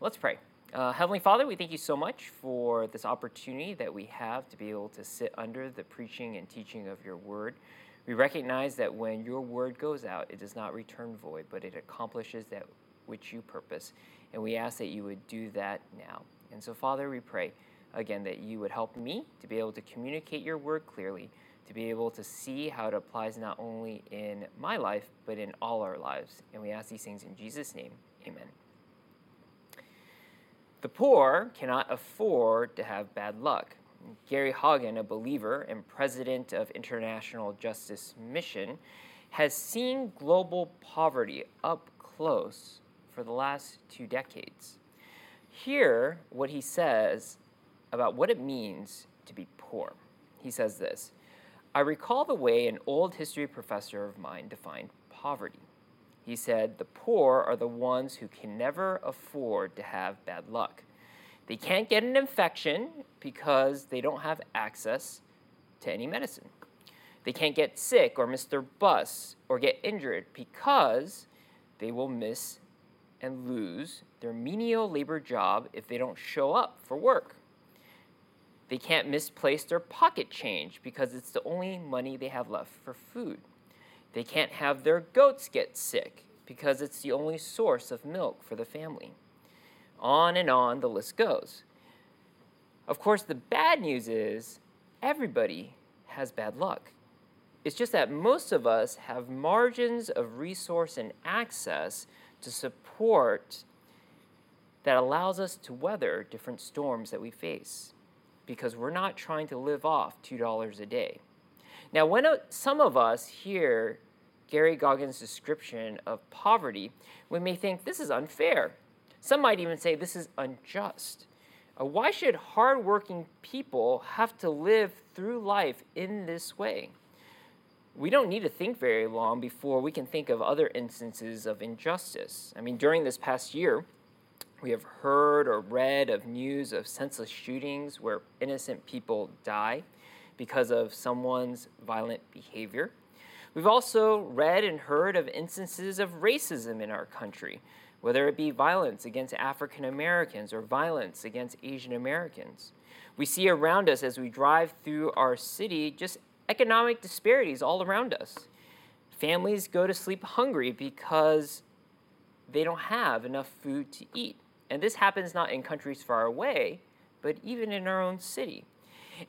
Let's pray. Uh, Heavenly Father, we thank you so much for this opportunity that we have to be able to sit under the preaching and teaching of your word. We recognize that when your word goes out, it does not return void, but it accomplishes that which you purpose. And we ask that you would do that now. And so, Father, we pray again that you would help me to be able to communicate your word clearly, to be able to see how it applies not only in my life, but in all our lives. And we ask these things in Jesus' name. Amen. The poor cannot afford to have bad luck. Gary Haugen, a believer and president of International Justice Mission, has seen global poverty up close for the last two decades. Hear what he says about what it means to be poor. He says this I recall the way an old history professor of mine defined poverty. He said, The poor are the ones who can never afford to have bad luck. They can't get an infection because they don't have access to any medicine. They can't get sick or miss their bus or get injured because they will miss and lose their menial labor job if they don't show up for work. They can't misplace their pocket change because it's the only money they have left for food. They can't have their goats get sick because it's the only source of milk for the family. On and on the list goes. Of course, the bad news is everybody has bad luck. It's just that most of us have margins of resource and access to support that allows us to weather different storms that we face because we're not trying to live off $2 a day. Now, when some of us hear Gary Haugen's description of poverty, we may think this is unfair. Some might even say this is unjust. Uh, why should hardworking people have to live through life in this way? We don't need to think very long before we can think of other instances of injustice. I mean, during this past year, we have heard or read of news of senseless shootings where innocent people die because of someone's violent behavior. We've also read and heard of instances of racism in our country, whether it be violence against African Americans or violence against Asian Americans. We see around us as we drive through our city just economic disparities all around us. Families go to sleep hungry because they don't have enough food to eat. And this happens not in countries far away, but even in our own city.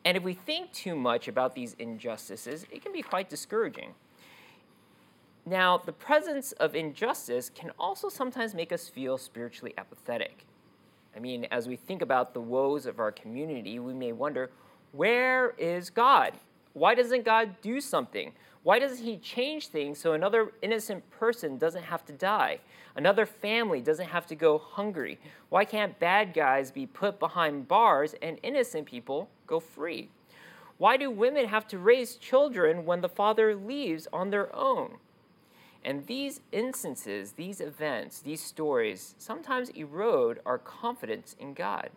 And if we think too much about these injustices, it can be quite discouraging. Now, the presence of injustice can also sometimes make us feel spiritually apathetic. I mean, as we think about the woes of our community, we may wonder where is God? Why doesn't God do something? Why doesn't He change things so another innocent person doesn't have to die? Another family doesn't have to go hungry? Why can't bad guys be put behind bars and innocent people go free? Why do women have to raise children when the father leaves on their own? And these instances, these events, these stories sometimes erode our confidence in God.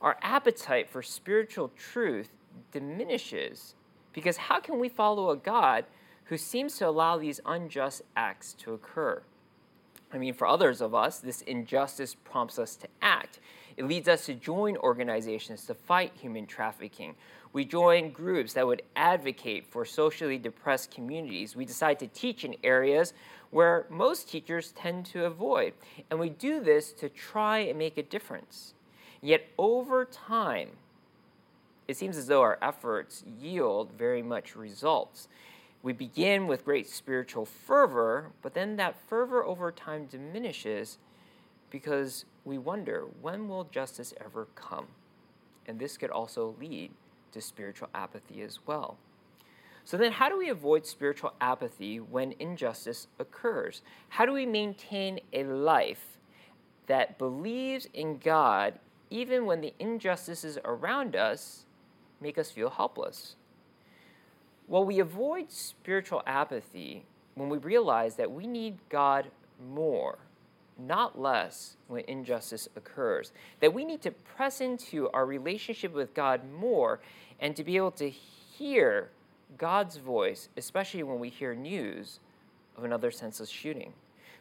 Our appetite for spiritual truth diminishes because how can we follow a God who seems to allow these unjust acts to occur? I mean, for others of us, this injustice prompts us to act. It leads us to join organizations to fight human trafficking. We join groups that would advocate for socially depressed communities. We decide to teach in areas where most teachers tend to avoid. And we do this to try and make a difference. Yet over time, it seems as though our efforts yield very much results. We begin with great spiritual fervor, but then that fervor over time diminishes because we wonder when will justice ever come? And this could also lead to spiritual apathy as well. So, then how do we avoid spiritual apathy when injustice occurs? How do we maintain a life that believes in God even when the injustices around us make us feel helpless? Well, we avoid spiritual apathy when we realize that we need God more, not less, when injustice occurs. That we need to press into our relationship with God more and to be able to hear God's voice, especially when we hear news of another senseless shooting.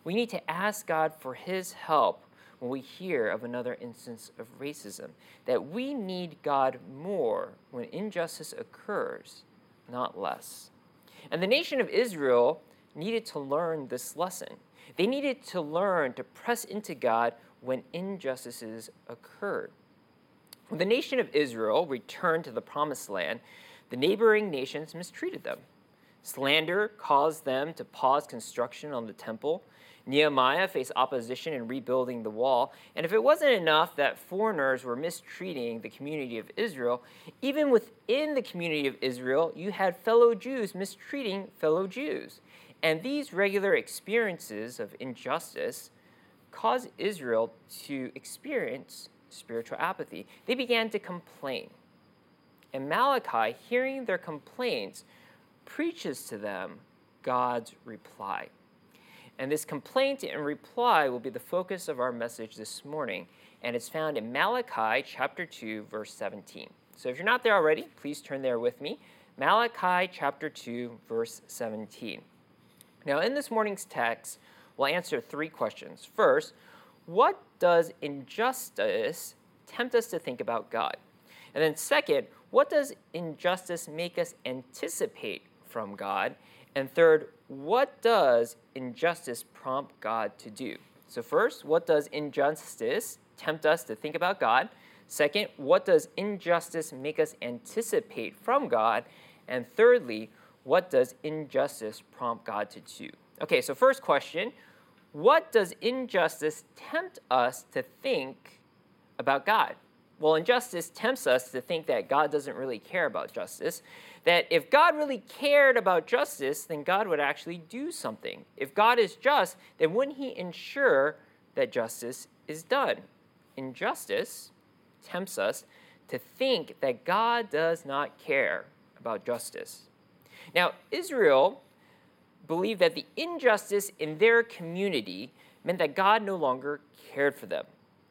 We need to ask God for His help when we hear of another instance of racism, that we need God more when injustice occurs, not less. And the nation of Israel needed to learn this lesson. They needed to learn to press into God when injustices occurred. When the nation of Israel returned to the promised land, the neighboring nations mistreated them. Slander caused them to pause construction on the temple. Nehemiah faced opposition in rebuilding the wall. And if it wasn't enough that foreigners were mistreating the community of Israel, even within the community of Israel, you had fellow Jews mistreating fellow Jews. And these regular experiences of injustice caused Israel to experience spiritual apathy. They began to complain. And Malachi, hearing their complaints, preaches to them God's reply. And this complaint and reply will be the focus of our message this morning, and it's found in Malachi chapter 2, verse 17. So if you're not there already, please turn there with me. Malachi chapter 2, verse 17. Now, in this morning's text, we'll answer three questions. First, what does injustice tempt us to think about God? And then, second, what does injustice make us anticipate from God? And third, what does injustice prompt God to do? So, first, what does injustice tempt us to think about God? Second, what does injustice make us anticipate from God? And thirdly, what does injustice prompt God to do? Okay, so first question what does injustice tempt us to think about God? Well, injustice tempts us to think that God doesn't really care about justice that if God really cared about justice, then God would actually do something. If God is just, then wouldn't He ensure that justice is done? Injustice tempts us to think that God does not care about justice. Now, Israel believed that the injustice in their community meant that God no longer cared for them.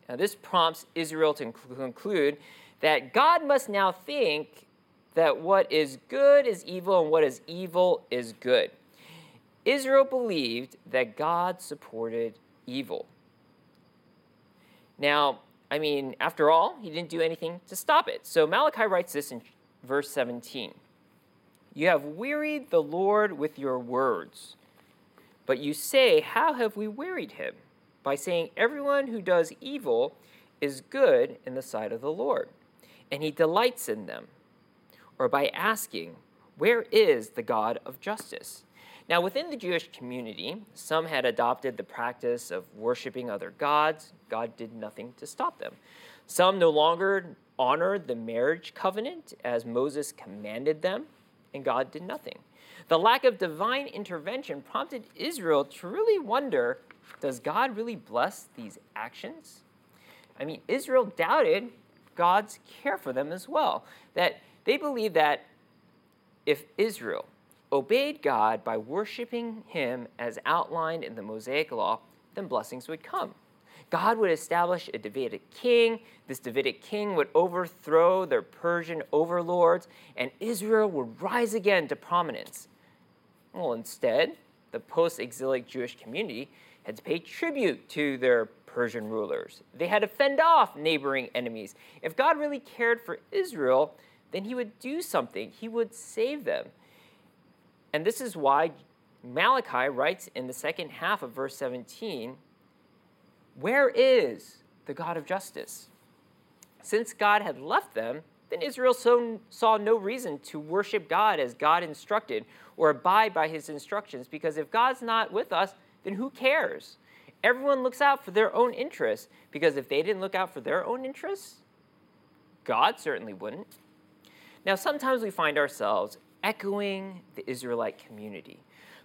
Now, this prompts Israel to conclude that God must now think that what is good is evil and what is evil is good. Israel believed that God supported evil. Now, I mean, after all, he didn't do anything to stop it. So Malachi writes this in verse 17 You have wearied the Lord with your words. But you say, How have we wearied him? By saying, Everyone who does evil is good in the sight of the Lord, and he delights in them or by asking, Where is the God of justice? Now, within the Jewish community, some had adopted the practice of worshiping other gods. God did nothing to stop them. Some no longer honored the marriage covenant as Moses commanded them, and God did nothing. The lack of divine intervention prompted Israel to really wonder does God really bless these actions? I mean, Israel doubted God's care for them as well. That they believed that if Israel obeyed God by worshiping Him as outlined in the Mosaic Law, then blessings would come. God would establish a Davidic king. This Davidic king would overthrow their Persian overlords, and Israel would rise again to prominence. Well, instead, the post exilic Jewish community had to pay tribute to their Persian rulers. They had to fend off neighboring enemies. If God really cared for Israel, then he would do something, he would save them. And this is why Malachi writes in the second half of verse 17 Where is the God of justice? Since God had left them, then Israel so, saw no reason to worship God as God instructed or abide by his instructions, because if God's not with us, then who cares? Everyone looks out for their own interests, because if they didn't look out for their own interests, God certainly wouldn't. Now, sometimes we find ourselves echoing the Israelite community.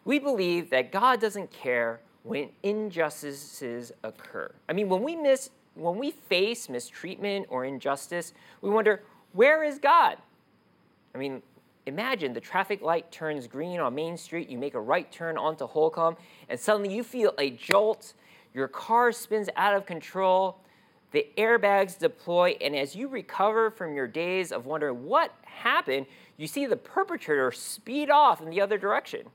We believe that God doesn't care when injustices occur. I mean, when we miss when we face mistreatment or injustice, we wonder, where is God? I mean, imagine the traffic light turns green on Main Street, you make a right turn onto Holcomb, and suddenly you feel a jolt, your car spins out of control, the airbags deploy, and as you recover from your daze of wondering what happened, you see the perpetrator speed off in the other direction.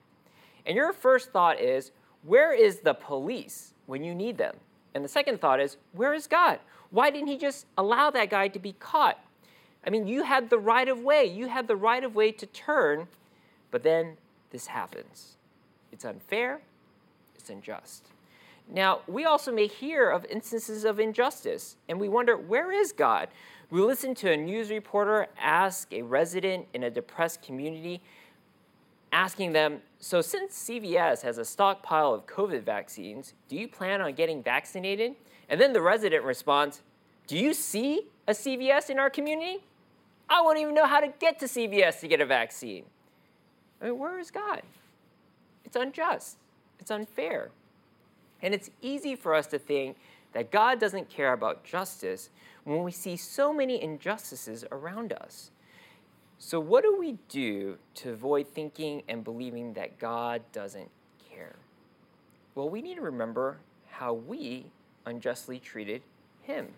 And your first thought is, where is the police when you need them? And the second thought is, where is God? Why didn't he just allow that guy to be caught? I mean, you had the right of way. You had the right of way to turn, but then this happens. It's unfair, it's unjust. Now, we also may hear of instances of injustice, and we wonder, where is God? We listen to a news reporter ask a resident in a depressed community, asking them, So, since CVS has a stockpile of COVID vaccines, do you plan on getting vaccinated? And then the resident responds, Do you see a CVS in our community? I won't even know how to get to CVS to get a vaccine. I mean, where is God? It's unjust, it's unfair. And it's easy for us to think that God doesn't care about justice when we see so many injustices around us. So, what do we do to avoid thinking and believing that God doesn't care? Well, we need to remember how we unjustly treated Him.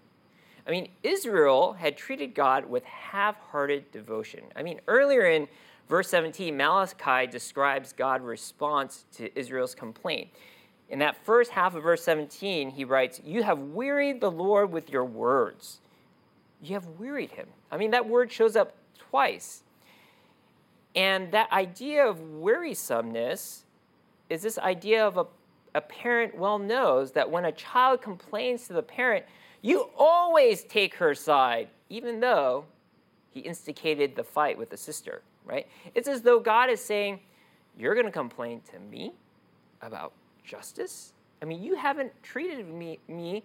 I mean, Israel had treated God with half hearted devotion. I mean, earlier in verse 17, Malachi describes God's response to Israel's complaint. In that first half of verse 17, he writes, You have wearied the Lord with your words. You have wearied him. I mean, that word shows up twice. And that idea of wearisomeness is this idea of a, a parent well knows that when a child complains to the parent, you always take her side, even though he instigated the fight with the sister, right? It's as though God is saying, You're going to complain to me about justice? I mean, you haven't treated me, me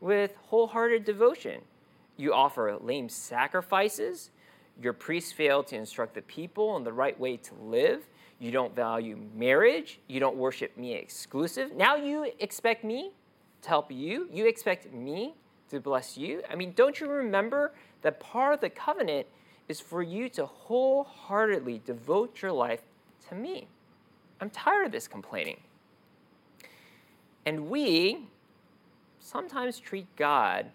with wholehearted devotion. You offer lame sacrifices. Your priests fail to instruct the people in the right way to live. You don't value marriage. You don't worship me exclusive. Now you expect me to help you. You expect me to bless you. I mean, don't you remember that part of the covenant is for you to wholeheartedly devote your life to me? I'm tired of this complaining. And we sometimes treat God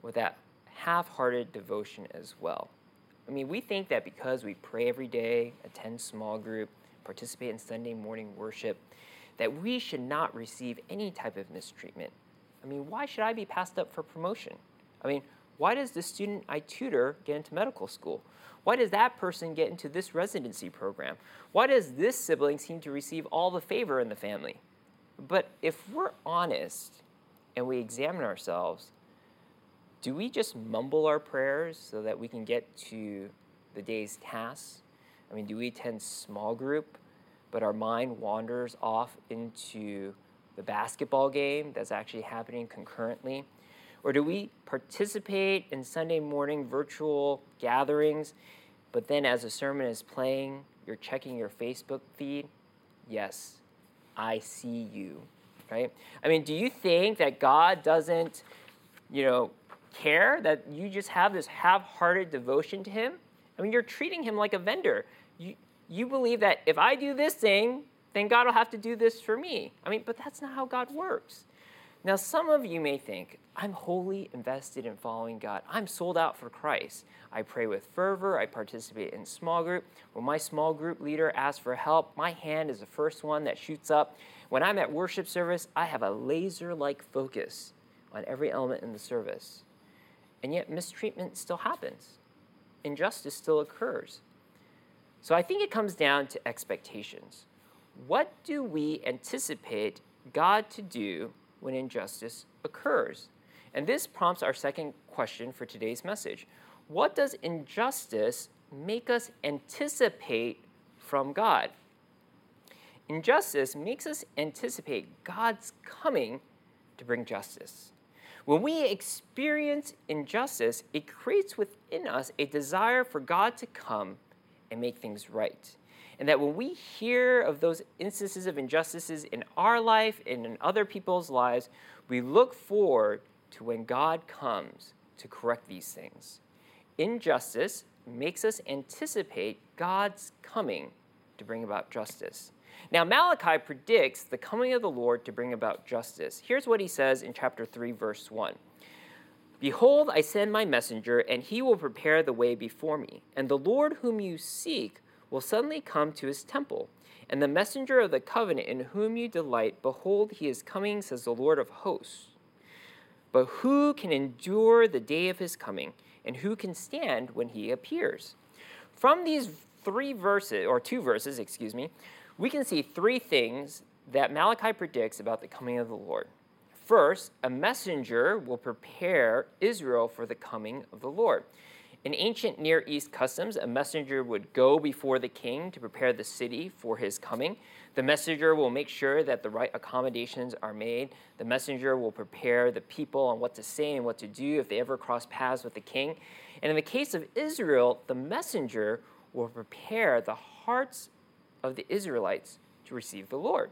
with that half hearted devotion as well. I mean, we think that because we pray every day, attend small group, participate in Sunday morning worship, that we should not receive any type of mistreatment. I mean, why should I be passed up for promotion? I mean, why does the student I tutor get into medical school? Why does that person get into this residency program? Why does this sibling seem to receive all the favor in the family? But if we're honest and we examine ourselves, do we just mumble our prayers so that we can get to the day's tasks? I mean, do we attend small group, but our mind wanders off into the basketball game that's actually happening concurrently? Or do we participate in Sunday morning virtual gatherings, but then as a sermon is playing, you're checking your Facebook feed? Yes, I see you, right? I mean, do you think that God doesn't, you know, care that you just have this half-hearted devotion to him? I mean, you're treating him like a vendor. You, you believe that if I do this thing, then God will have to do this for me. I mean, but that's not how God works. Now, some of you may think, I'm wholly invested in following God. I'm sold out for Christ. I pray with fervor. I participate in small group. When my small group leader asks for help, my hand is the first one that shoots up. When I'm at worship service, I have a laser like focus on every element in the service. And yet, mistreatment still happens, injustice still occurs. So I think it comes down to expectations. What do we anticipate God to do when injustice occurs? And this prompts our second question for today's message. What does injustice make us anticipate from God? Injustice makes us anticipate God's coming to bring justice. When we experience injustice, it creates within us a desire for God to come and make things right. And that when we hear of those instances of injustices in our life and in other people's lives, we look forward to when God comes to correct these things. Injustice makes us anticipate God's coming to bring about justice. Now, Malachi predicts the coming of the Lord to bring about justice. Here's what he says in chapter 3, verse 1 Behold, I send my messenger, and he will prepare the way before me. And the Lord whom you seek will suddenly come to his temple. And the messenger of the covenant in whom you delight, behold, he is coming, says the Lord of hosts. But who can endure the day of his coming, and who can stand when he appears? From these three verses, or two verses, excuse me, we can see three things that Malachi predicts about the coming of the Lord. First, a messenger will prepare Israel for the coming of the Lord. In ancient Near East customs, a messenger would go before the king to prepare the city for his coming. The messenger will make sure that the right accommodations are made. The messenger will prepare the people on what to say and what to do if they ever cross paths with the king. And in the case of Israel, the messenger will prepare the hearts of the Israelites to receive the Lord.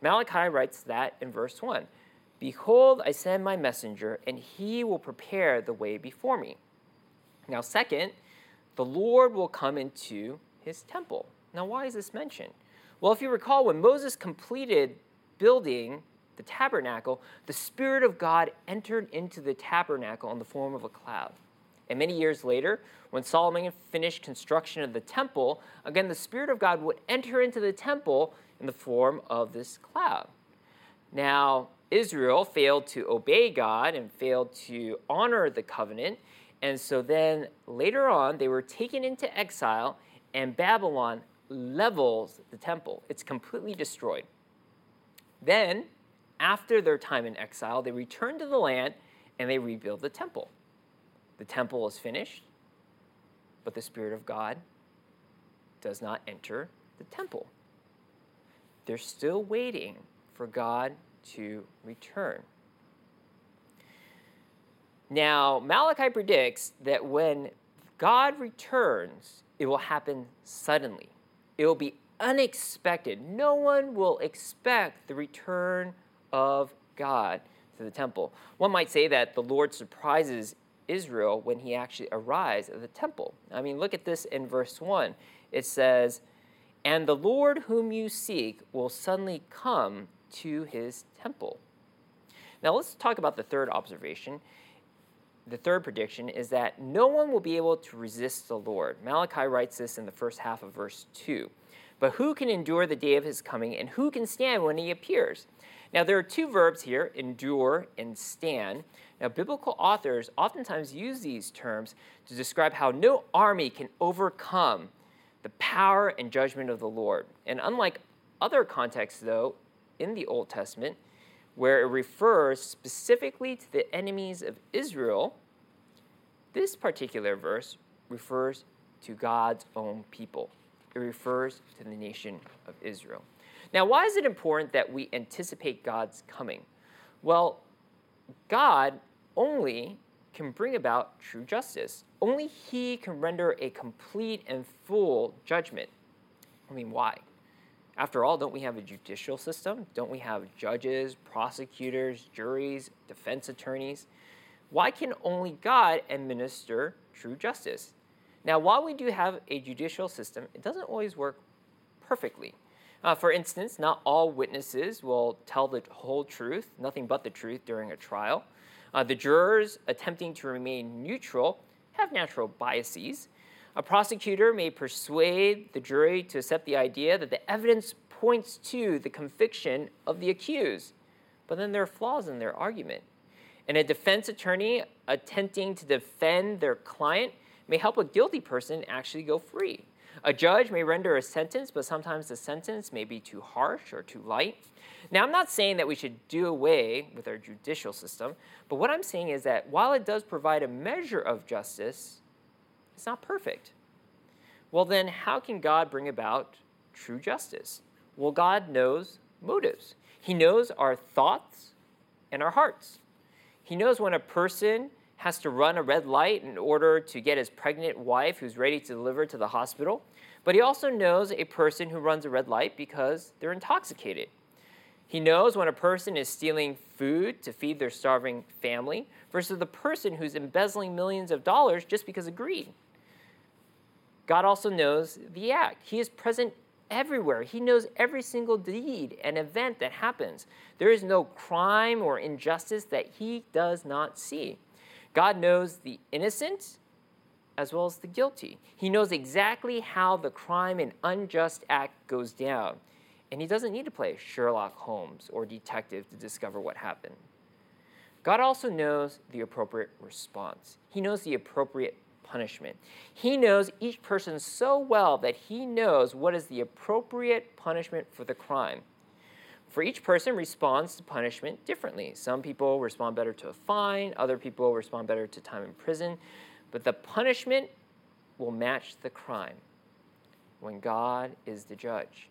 Malachi writes that in verse 1 Behold, I send my messenger, and he will prepare the way before me. Now, second, the Lord will come into his temple. Now, why is this mentioned? Well, if you recall, when Moses completed building the tabernacle, the Spirit of God entered into the tabernacle in the form of a cloud. And many years later, when Solomon finished construction of the temple, again, the Spirit of God would enter into the temple in the form of this cloud. Now, Israel failed to obey God and failed to honor the covenant. And so then later on, they were taken into exile, and Babylon levels the temple. It's completely destroyed. Then, after their time in exile, they return to the land and they rebuild the temple. The temple is finished, but the Spirit of God does not enter the temple. They're still waiting for God to return. Now, Malachi predicts that when God returns, it will happen suddenly. It will be unexpected. No one will expect the return of God to the temple. One might say that the Lord surprises Israel when he actually arrives at the temple. I mean, look at this in verse 1. It says, And the Lord whom you seek will suddenly come to his temple. Now, let's talk about the third observation. The third prediction is that no one will be able to resist the Lord. Malachi writes this in the first half of verse 2. But who can endure the day of his coming, and who can stand when he appears? Now, there are two verbs here endure and stand. Now, biblical authors oftentimes use these terms to describe how no army can overcome the power and judgment of the Lord. And unlike other contexts, though, in the Old Testament, where it refers specifically to the enemies of Israel, this particular verse refers to God's own people. It refers to the nation of Israel. Now, why is it important that we anticipate God's coming? Well, God only can bring about true justice. Only He can render a complete and full judgment. I mean, why? After all, don't we have a judicial system? Don't we have judges, prosecutors, juries, defense attorneys? Why can only God administer true justice? Now, while we do have a judicial system, it doesn't always work perfectly. Uh, for instance, not all witnesses will tell the whole truth, nothing but the truth during a trial. Uh, the jurors attempting to remain neutral have natural biases. A prosecutor may persuade the jury to accept the idea that the evidence points to the conviction of the accused, but then there are flaws in their argument. And a defense attorney attempting to defend their client may help a guilty person actually go free. A judge may render a sentence, but sometimes the sentence may be too harsh or too light. Now, I'm not saying that we should do away with our judicial system, but what I'm saying is that while it does provide a measure of justice, it's not perfect. Well, then, how can God bring about true justice? Well, God knows motives, He knows our thoughts and our hearts. He knows when a person has to run a red light in order to get his pregnant wife who's ready to deliver to the hospital. But he also knows a person who runs a red light because they're intoxicated. He knows when a person is stealing food to feed their starving family versus the person who's embezzling millions of dollars just because of greed. God also knows the act. He is present everywhere. He knows every single deed and event that happens. There is no crime or injustice that he does not see. God knows the innocent as well as the guilty. He knows exactly how the crime and unjust act goes down. And he doesn't need to play Sherlock Holmes or detective to discover what happened. God also knows the appropriate response. He knows the appropriate punishment. He knows each person so well that he knows what is the appropriate punishment for the crime. For each person responds to punishment differently. Some people respond better to a fine, other people respond better to time in prison, but the punishment will match the crime when God is the judge.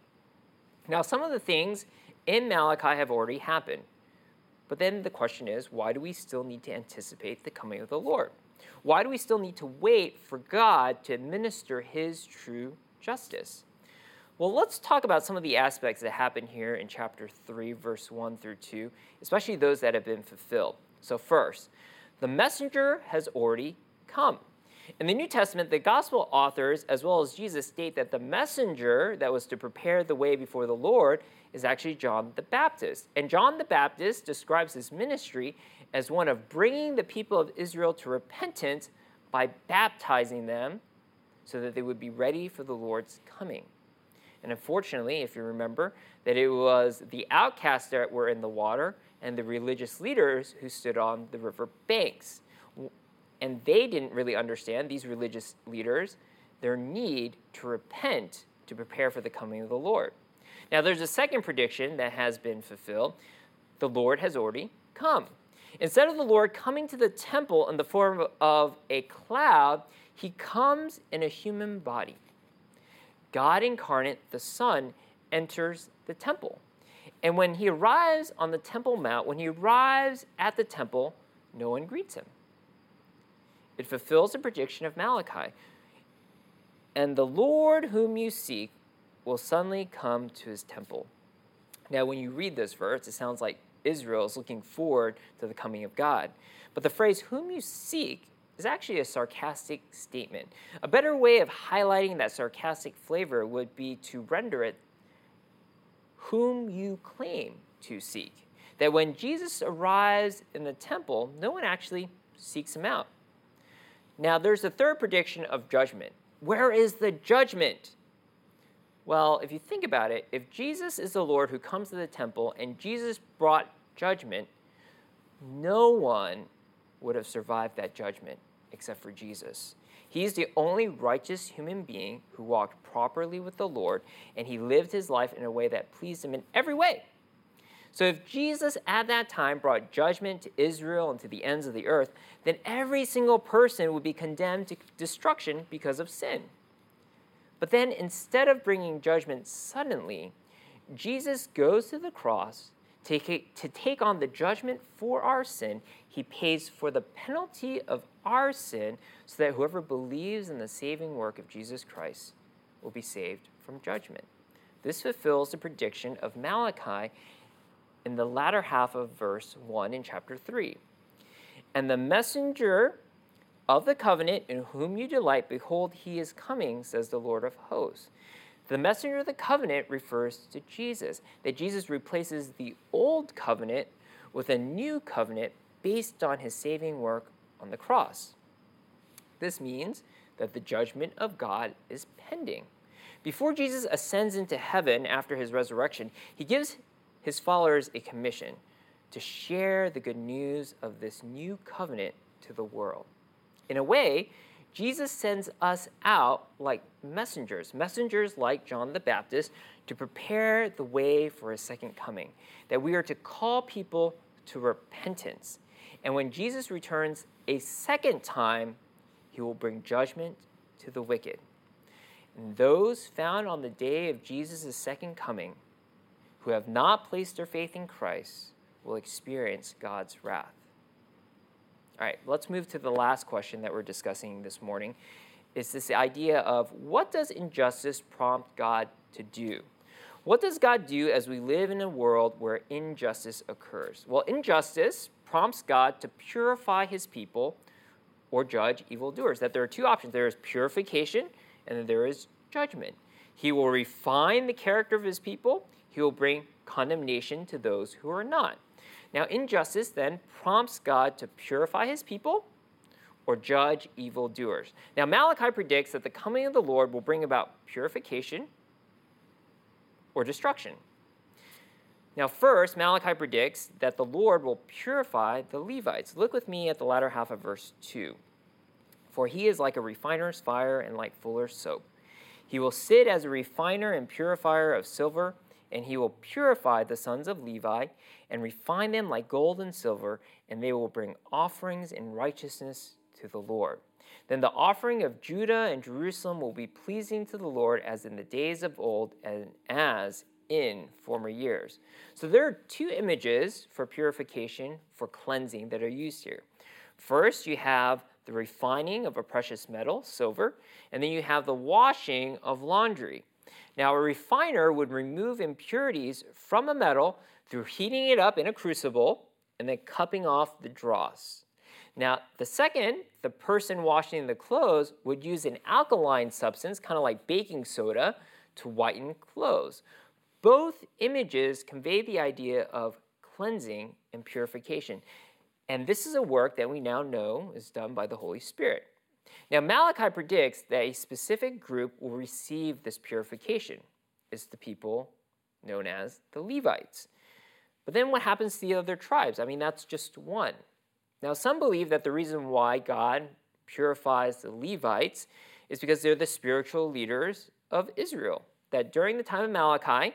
Now, some of the things in Malachi have already happened. But then the question is why do we still need to anticipate the coming of the Lord? Why do we still need to wait for God to administer his true justice? Well, let's talk about some of the aspects that happen here in chapter 3, verse 1 through 2, especially those that have been fulfilled. So, first, the messenger has already come. In the New Testament, the gospel authors, as well as Jesus, state that the messenger that was to prepare the way before the Lord is actually John the Baptist. And John the Baptist describes his ministry as one of bringing the people of Israel to repentance by baptizing them so that they would be ready for the Lord's coming. And unfortunately, if you remember, that it was the outcasts that were in the water and the religious leaders who stood on the river banks. And they didn't really understand, these religious leaders, their need to repent to prepare for the coming of the Lord. Now, there's a second prediction that has been fulfilled. The Lord has already come. Instead of the Lord coming to the temple in the form of a cloud, he comes in a human body. God incarnate, the Son, enters the temple. And when he arrives on the Temple Mount, when he arrives at the temple, no one greets him. It fulfills the prediction of Malachi. And the Lord whom you seek will suddenly come to his temple. Now, when you read this verse, it sounds like Israel is looking forward to the coming of God. But the phrase, whom you seek, is actually a sarcastic statement. A better way of highlighting that sarcastic flavor would be to render it, whom you claim to seek. That when Jesus arrives in the temple, no one actually seeks him out. Now, there's a third prediction of judgment. Where is the judgment? Well, if you think about it, if Jesus is the Lord who comes to the temple and Jesus brought judgment, no one would have survived that judgment except for Jesus. He's the only righteous human being who walked properly with the Lord, and he lived his life in a way that pleased him in every way. So, if Jesus at that time brought judgment to Israel and to the ends of the earth, then every single person would be condemned to destruction because of sin. But then instead of bringing judgment suddenly, Jesus goes to the cross to take, to take on the judgment for our sin. He pays for the penalty of our sin so that whoever believes in the saving work of Jesus Christ will be saved from judgment. This fulfills the prediction of Malachi in the latter half of verse 1 in chapter 3. And the messenger of the covenant in whom you delight, behold, he is coming, says the Lord of hosts. The messenger of the covenant refers to Jesus, that Jesus replaces the old covenant with a new covenant based on his saving work on the cross. This means that the judgment of God is pending. Before Jesus ascends into heaven after his resurrection, he gives his followers a commission to share the good news of this new covenant to the world. In a way, Jesus sends us out like messengers, messengers like John the Baptist, to prepare the way for his second coming. That we are to call people to repentance. And when Jesus returns a second time, he will bring judgment to the wicked. And those found on the day of Jesus' second coming who have not placed their faith in Christ will experience God's wrath. All right, let's move to the last question that we're discussing this morning. Is this idea of what does injustice prompt God to do? What does God do as we live in a world where injustice occurs? Well, injustice prompts God to purify his people or judge evildoers. That there are two options there is purification and then there is judgment. He will refine the character of his people, he will bring condemnation to those who are not. Now, injustice then prompts God to purify his people or judge evildoers. Now, Malachi predicts that the coming of the Lord will bring about purification or destruction. Now, first, Malachi predicts that the Lord will purify the Levites. Look with me at the latter half of verse 2. For he is like a refiner's fire and like fuller's soap. He will sit as a refiner and purifier of silver, and he will purify the sons of Levi and refine them like gold and silver, and they will bring offerings in righteousness to the Lord. Then the offering of Judah and Jerusalem will be pleasing to the Lord as in the days of old and as in former years. So there are two images for purification, for cleansing, that are used here. First, you have the refining of a precious metal, silver, and then you have the washing of laundry. Now, a refiner would remove impurities from a metal through heating it up in a crucible and then cupping off the dross. Now, the second, the person washing the clothes would use an alkaline substance, kind of like baking soda, to whiten clothes. Both images convey the idea of cleansing and purification. And this is a work that we now know is done by the Holy Spirit. Now, Malachi predicts that a specific group will receive this purification. It's the people known as the Levites. But then what happens to the other tribes? I mean, that's just one. Now, some believe that the reason why God purifies the Levites is because they're the spiritual leaders of Israel. That during the time of Malachi,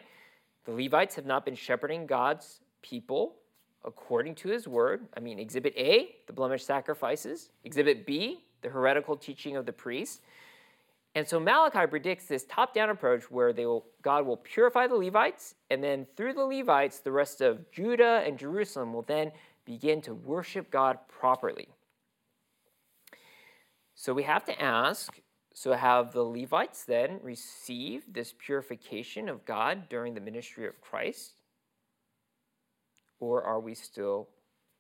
the Levites have not been shepherding God's people according to his word. I mean, Exhibit A, the blemished sacrifices, Exhibit B, the heretical teaching of the priests. And so Malachi predicts this top down approach where will, God will purify the Levites, and then through the Levites, the rest of Judah and Jerusalem will then begin to worship God properly. So we have to ask so have the Levites then received this purification of God during the ministry of Christ? Or are we still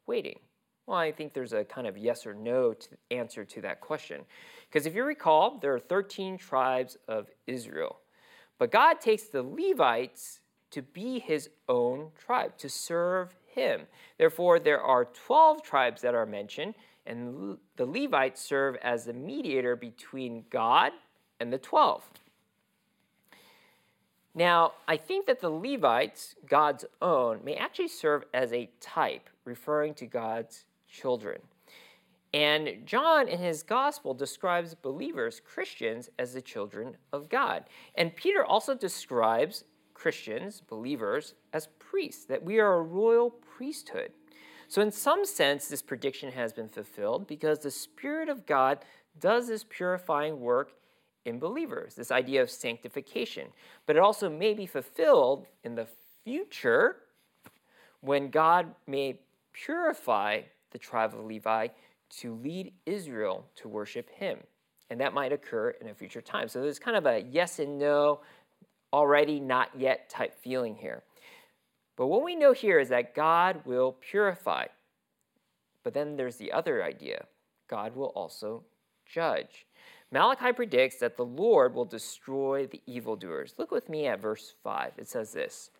waiting? Well, I think there's a kind of yes or no to answer to that question. Because if you recall, there are 13 tribes of Israel. But God takes the Levites to be his own tribe, to serve him. Therefore, there are 12 tribes that are mentioned, and the Levites serve as the mediator between God and the 12. Now, I think that the Levites, God's own, may actually serve as a type referring to God's children. And John in his gospel describes believers, Christians, as the children of God. And Peter also describes Christians, believers, as priests, that we are a royal priesthood. So, in some sense, this prediction has been fulfilled because the Spirit of God does this purifying work in believers, this idea of sanctification. But it also may be fulfilled in the future when God may purify the tribe of Levi to lead Israel to worship him. And that might occur in a future time. So there's kind of a yes and no, already, not yet type feeling here. But what we know here is that God will purify. But then there's the other idea God will also judge. Malachi predicts that the Lord will destroy the evildoers. Look with me at verse 5. It says this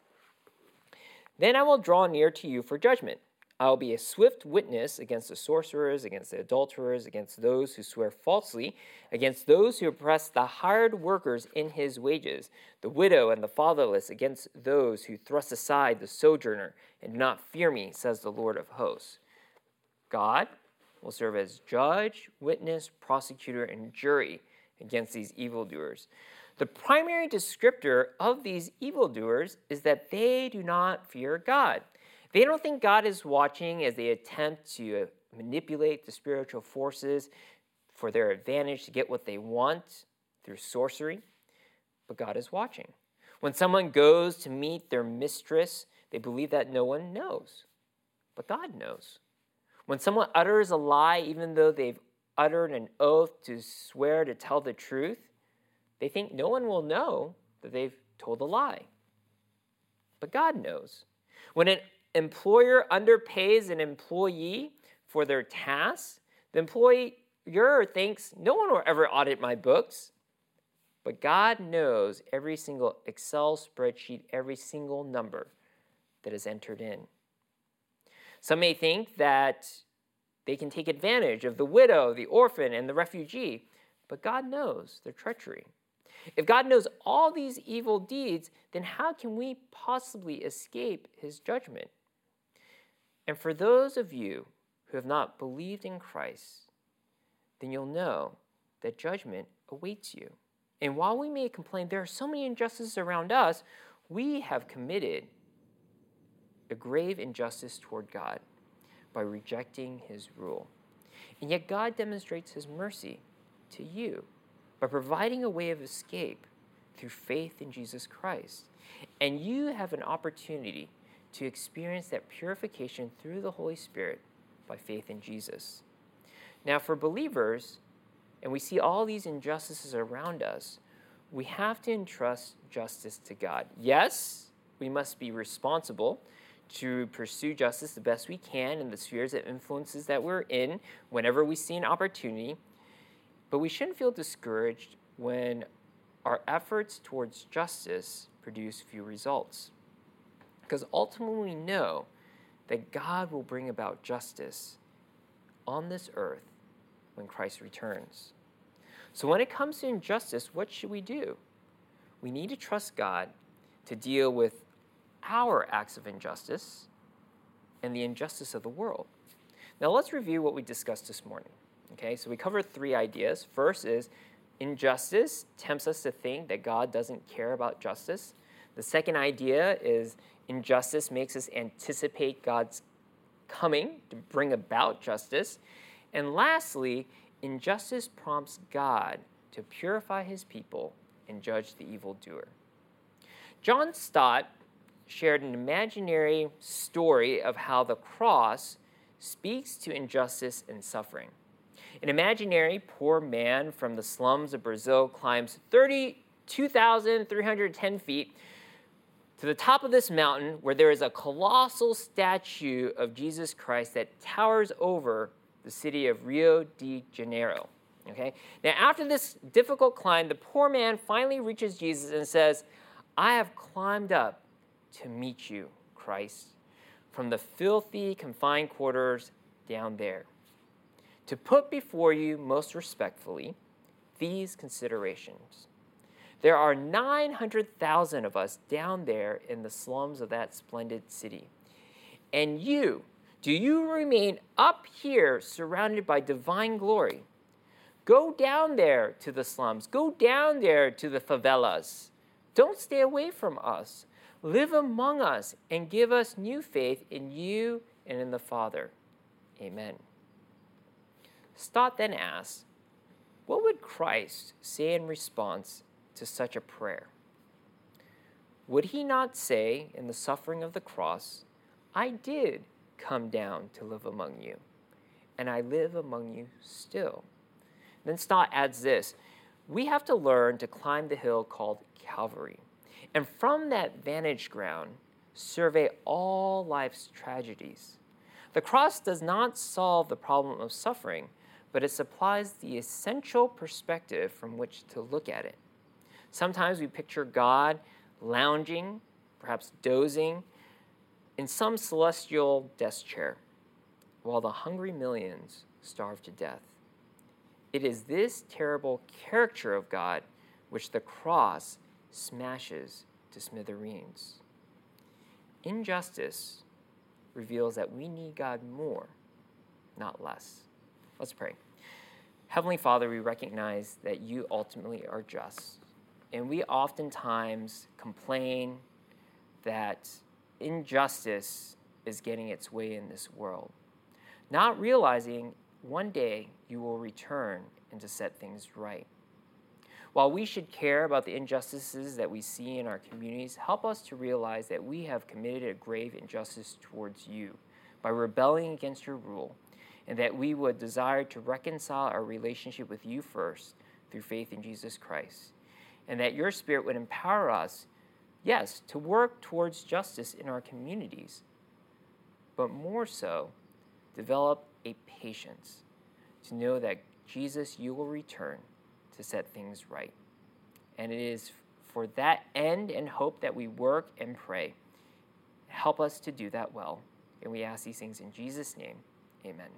Then I will draw near to you for judgment. I will be a swift witness against the sorcerers, against the adulterers, against those who swear falsely, against those who oppress the hired workers in his wages, the widow and the fatherless, against those who thrust aside the sojourner and do not fear me, says the Lord of hosts. God will serve as judge, witness, prosecutor, and jury against these evildoers. The primary descriptor of these evildoers is that they do not fear God. They don't think God is watching as they attempt to manipulate the spiritual forces for their advantage to get what they want through sorcery, but God is watching. When someone goes to meet their mistress, they believe that no one knows, but God knows. When someone utters a lie, even though they've uttered an oath to swear to tell the truth, they think no one will know that they've told a lie. But God knows. When an employer underpays an employee for their tasks, the employer thinks no one will ever audit my books. But God knows every single Excel spreadsheet, every single number that is entered in. Some may think that they can take advantage of the widow, the orphan, and the refugee, but God knows their treachery. If God knows all these evil deeds, then how can we possibly escape his judgment? And for those of you who have not believed in Christ, then you'll know that judgment awaits you. And while we may complain, there are so many injustices around us, we have committed a grave injustice toward God by rejecting his rule. And yet, God demonstrates his mercy to you by providing a way of escape through faith in Jesus Christ. And you have an opportunity to experience that purification through the Holy Spirit by faith in Jesus. Now, for believers, and we see all these injustices around us, we have to entrust justice to God. Yes, we must be responsible to pursue justice the best we can in the spheres of influences that we're in whenever we see an opportunity. But we shouldn't feel discouraged when our efforts towards justice produce few results. Because ultimately we know that God will bring about justice on this earth when Christ returns. So, when it comes to injustice, what should we do? We need to trust God to deal with our acts of injustice and the injustice of the world. Now, let's review what we discussed this morning. Okay, so we covered three ideas. First is injustice tempts us to think that God doesn't care about justice. The second idea is injustice makes us anticipate God's coming to bring about justice. And lastly, injustice prompts God to purify his people and judge the evildoer. John Stott shared an imaginary story of how the cross speaks to injustice and suffering. An imaginary poor man from the slums of Brazil climbs 32,310 feet to the top of this mountain where there is a colossal statue of Jesus Christ that towers over the city of Rio de Janeiro. Okay? Now, after this difficult climb, the poor man finally reaches Jesus and says, I have climbed up to meet you, Christ, from the filthy, confined quarters down there, to put before you most respectfully these considerations. There are 900,000 of us down there in the slums of that splendid city. And you, do you remain up here surrounded by divine glory? Go down there to the slums. Go down there to the favelas. Don't stay away from us. Live among us and give us new faith in you and in the Father. Amen. Stott then asks, What would Christ say in response to such a prayer? Would he not say in the suffering of the cross, I did come down to live among you, and I live among you still. Then Stott adds this we have to learn to climb the hill called Calvary. And from that vantage ground, survey all life's tragedies. The cross does not solve the problem of suffering, but it supplies the essential perspective from which to look at it. Sometimes we picture God lounging, perhaps dozing, in some celestial desk chair while the hungry millions starve to death. It is this terrible character of God which the cross smashes to smithereens. Injustice reveals that we need God more, not less. Let's pray. Heavenly Father, we recognize that you ultimately are just. And we oftentimes complain that injustice is getting its way in this world, not realizing one day you will return and to set things right. While we should care about the injustices that we see in our communities, help us to realize that we have committed a grave injustice towards you by rebelling against your rule, and that we would desire to reconcile our relationship with you first through faith in Jesus Christ, and that your Spirit would empower us yes, to work towards justice in our communities, but more so, develop a patience to know that Jesus, you will return to set things right. And it is for that end and hope that we work and pray. Help us to do that well. And we ask these things in Jesus' name. Amen.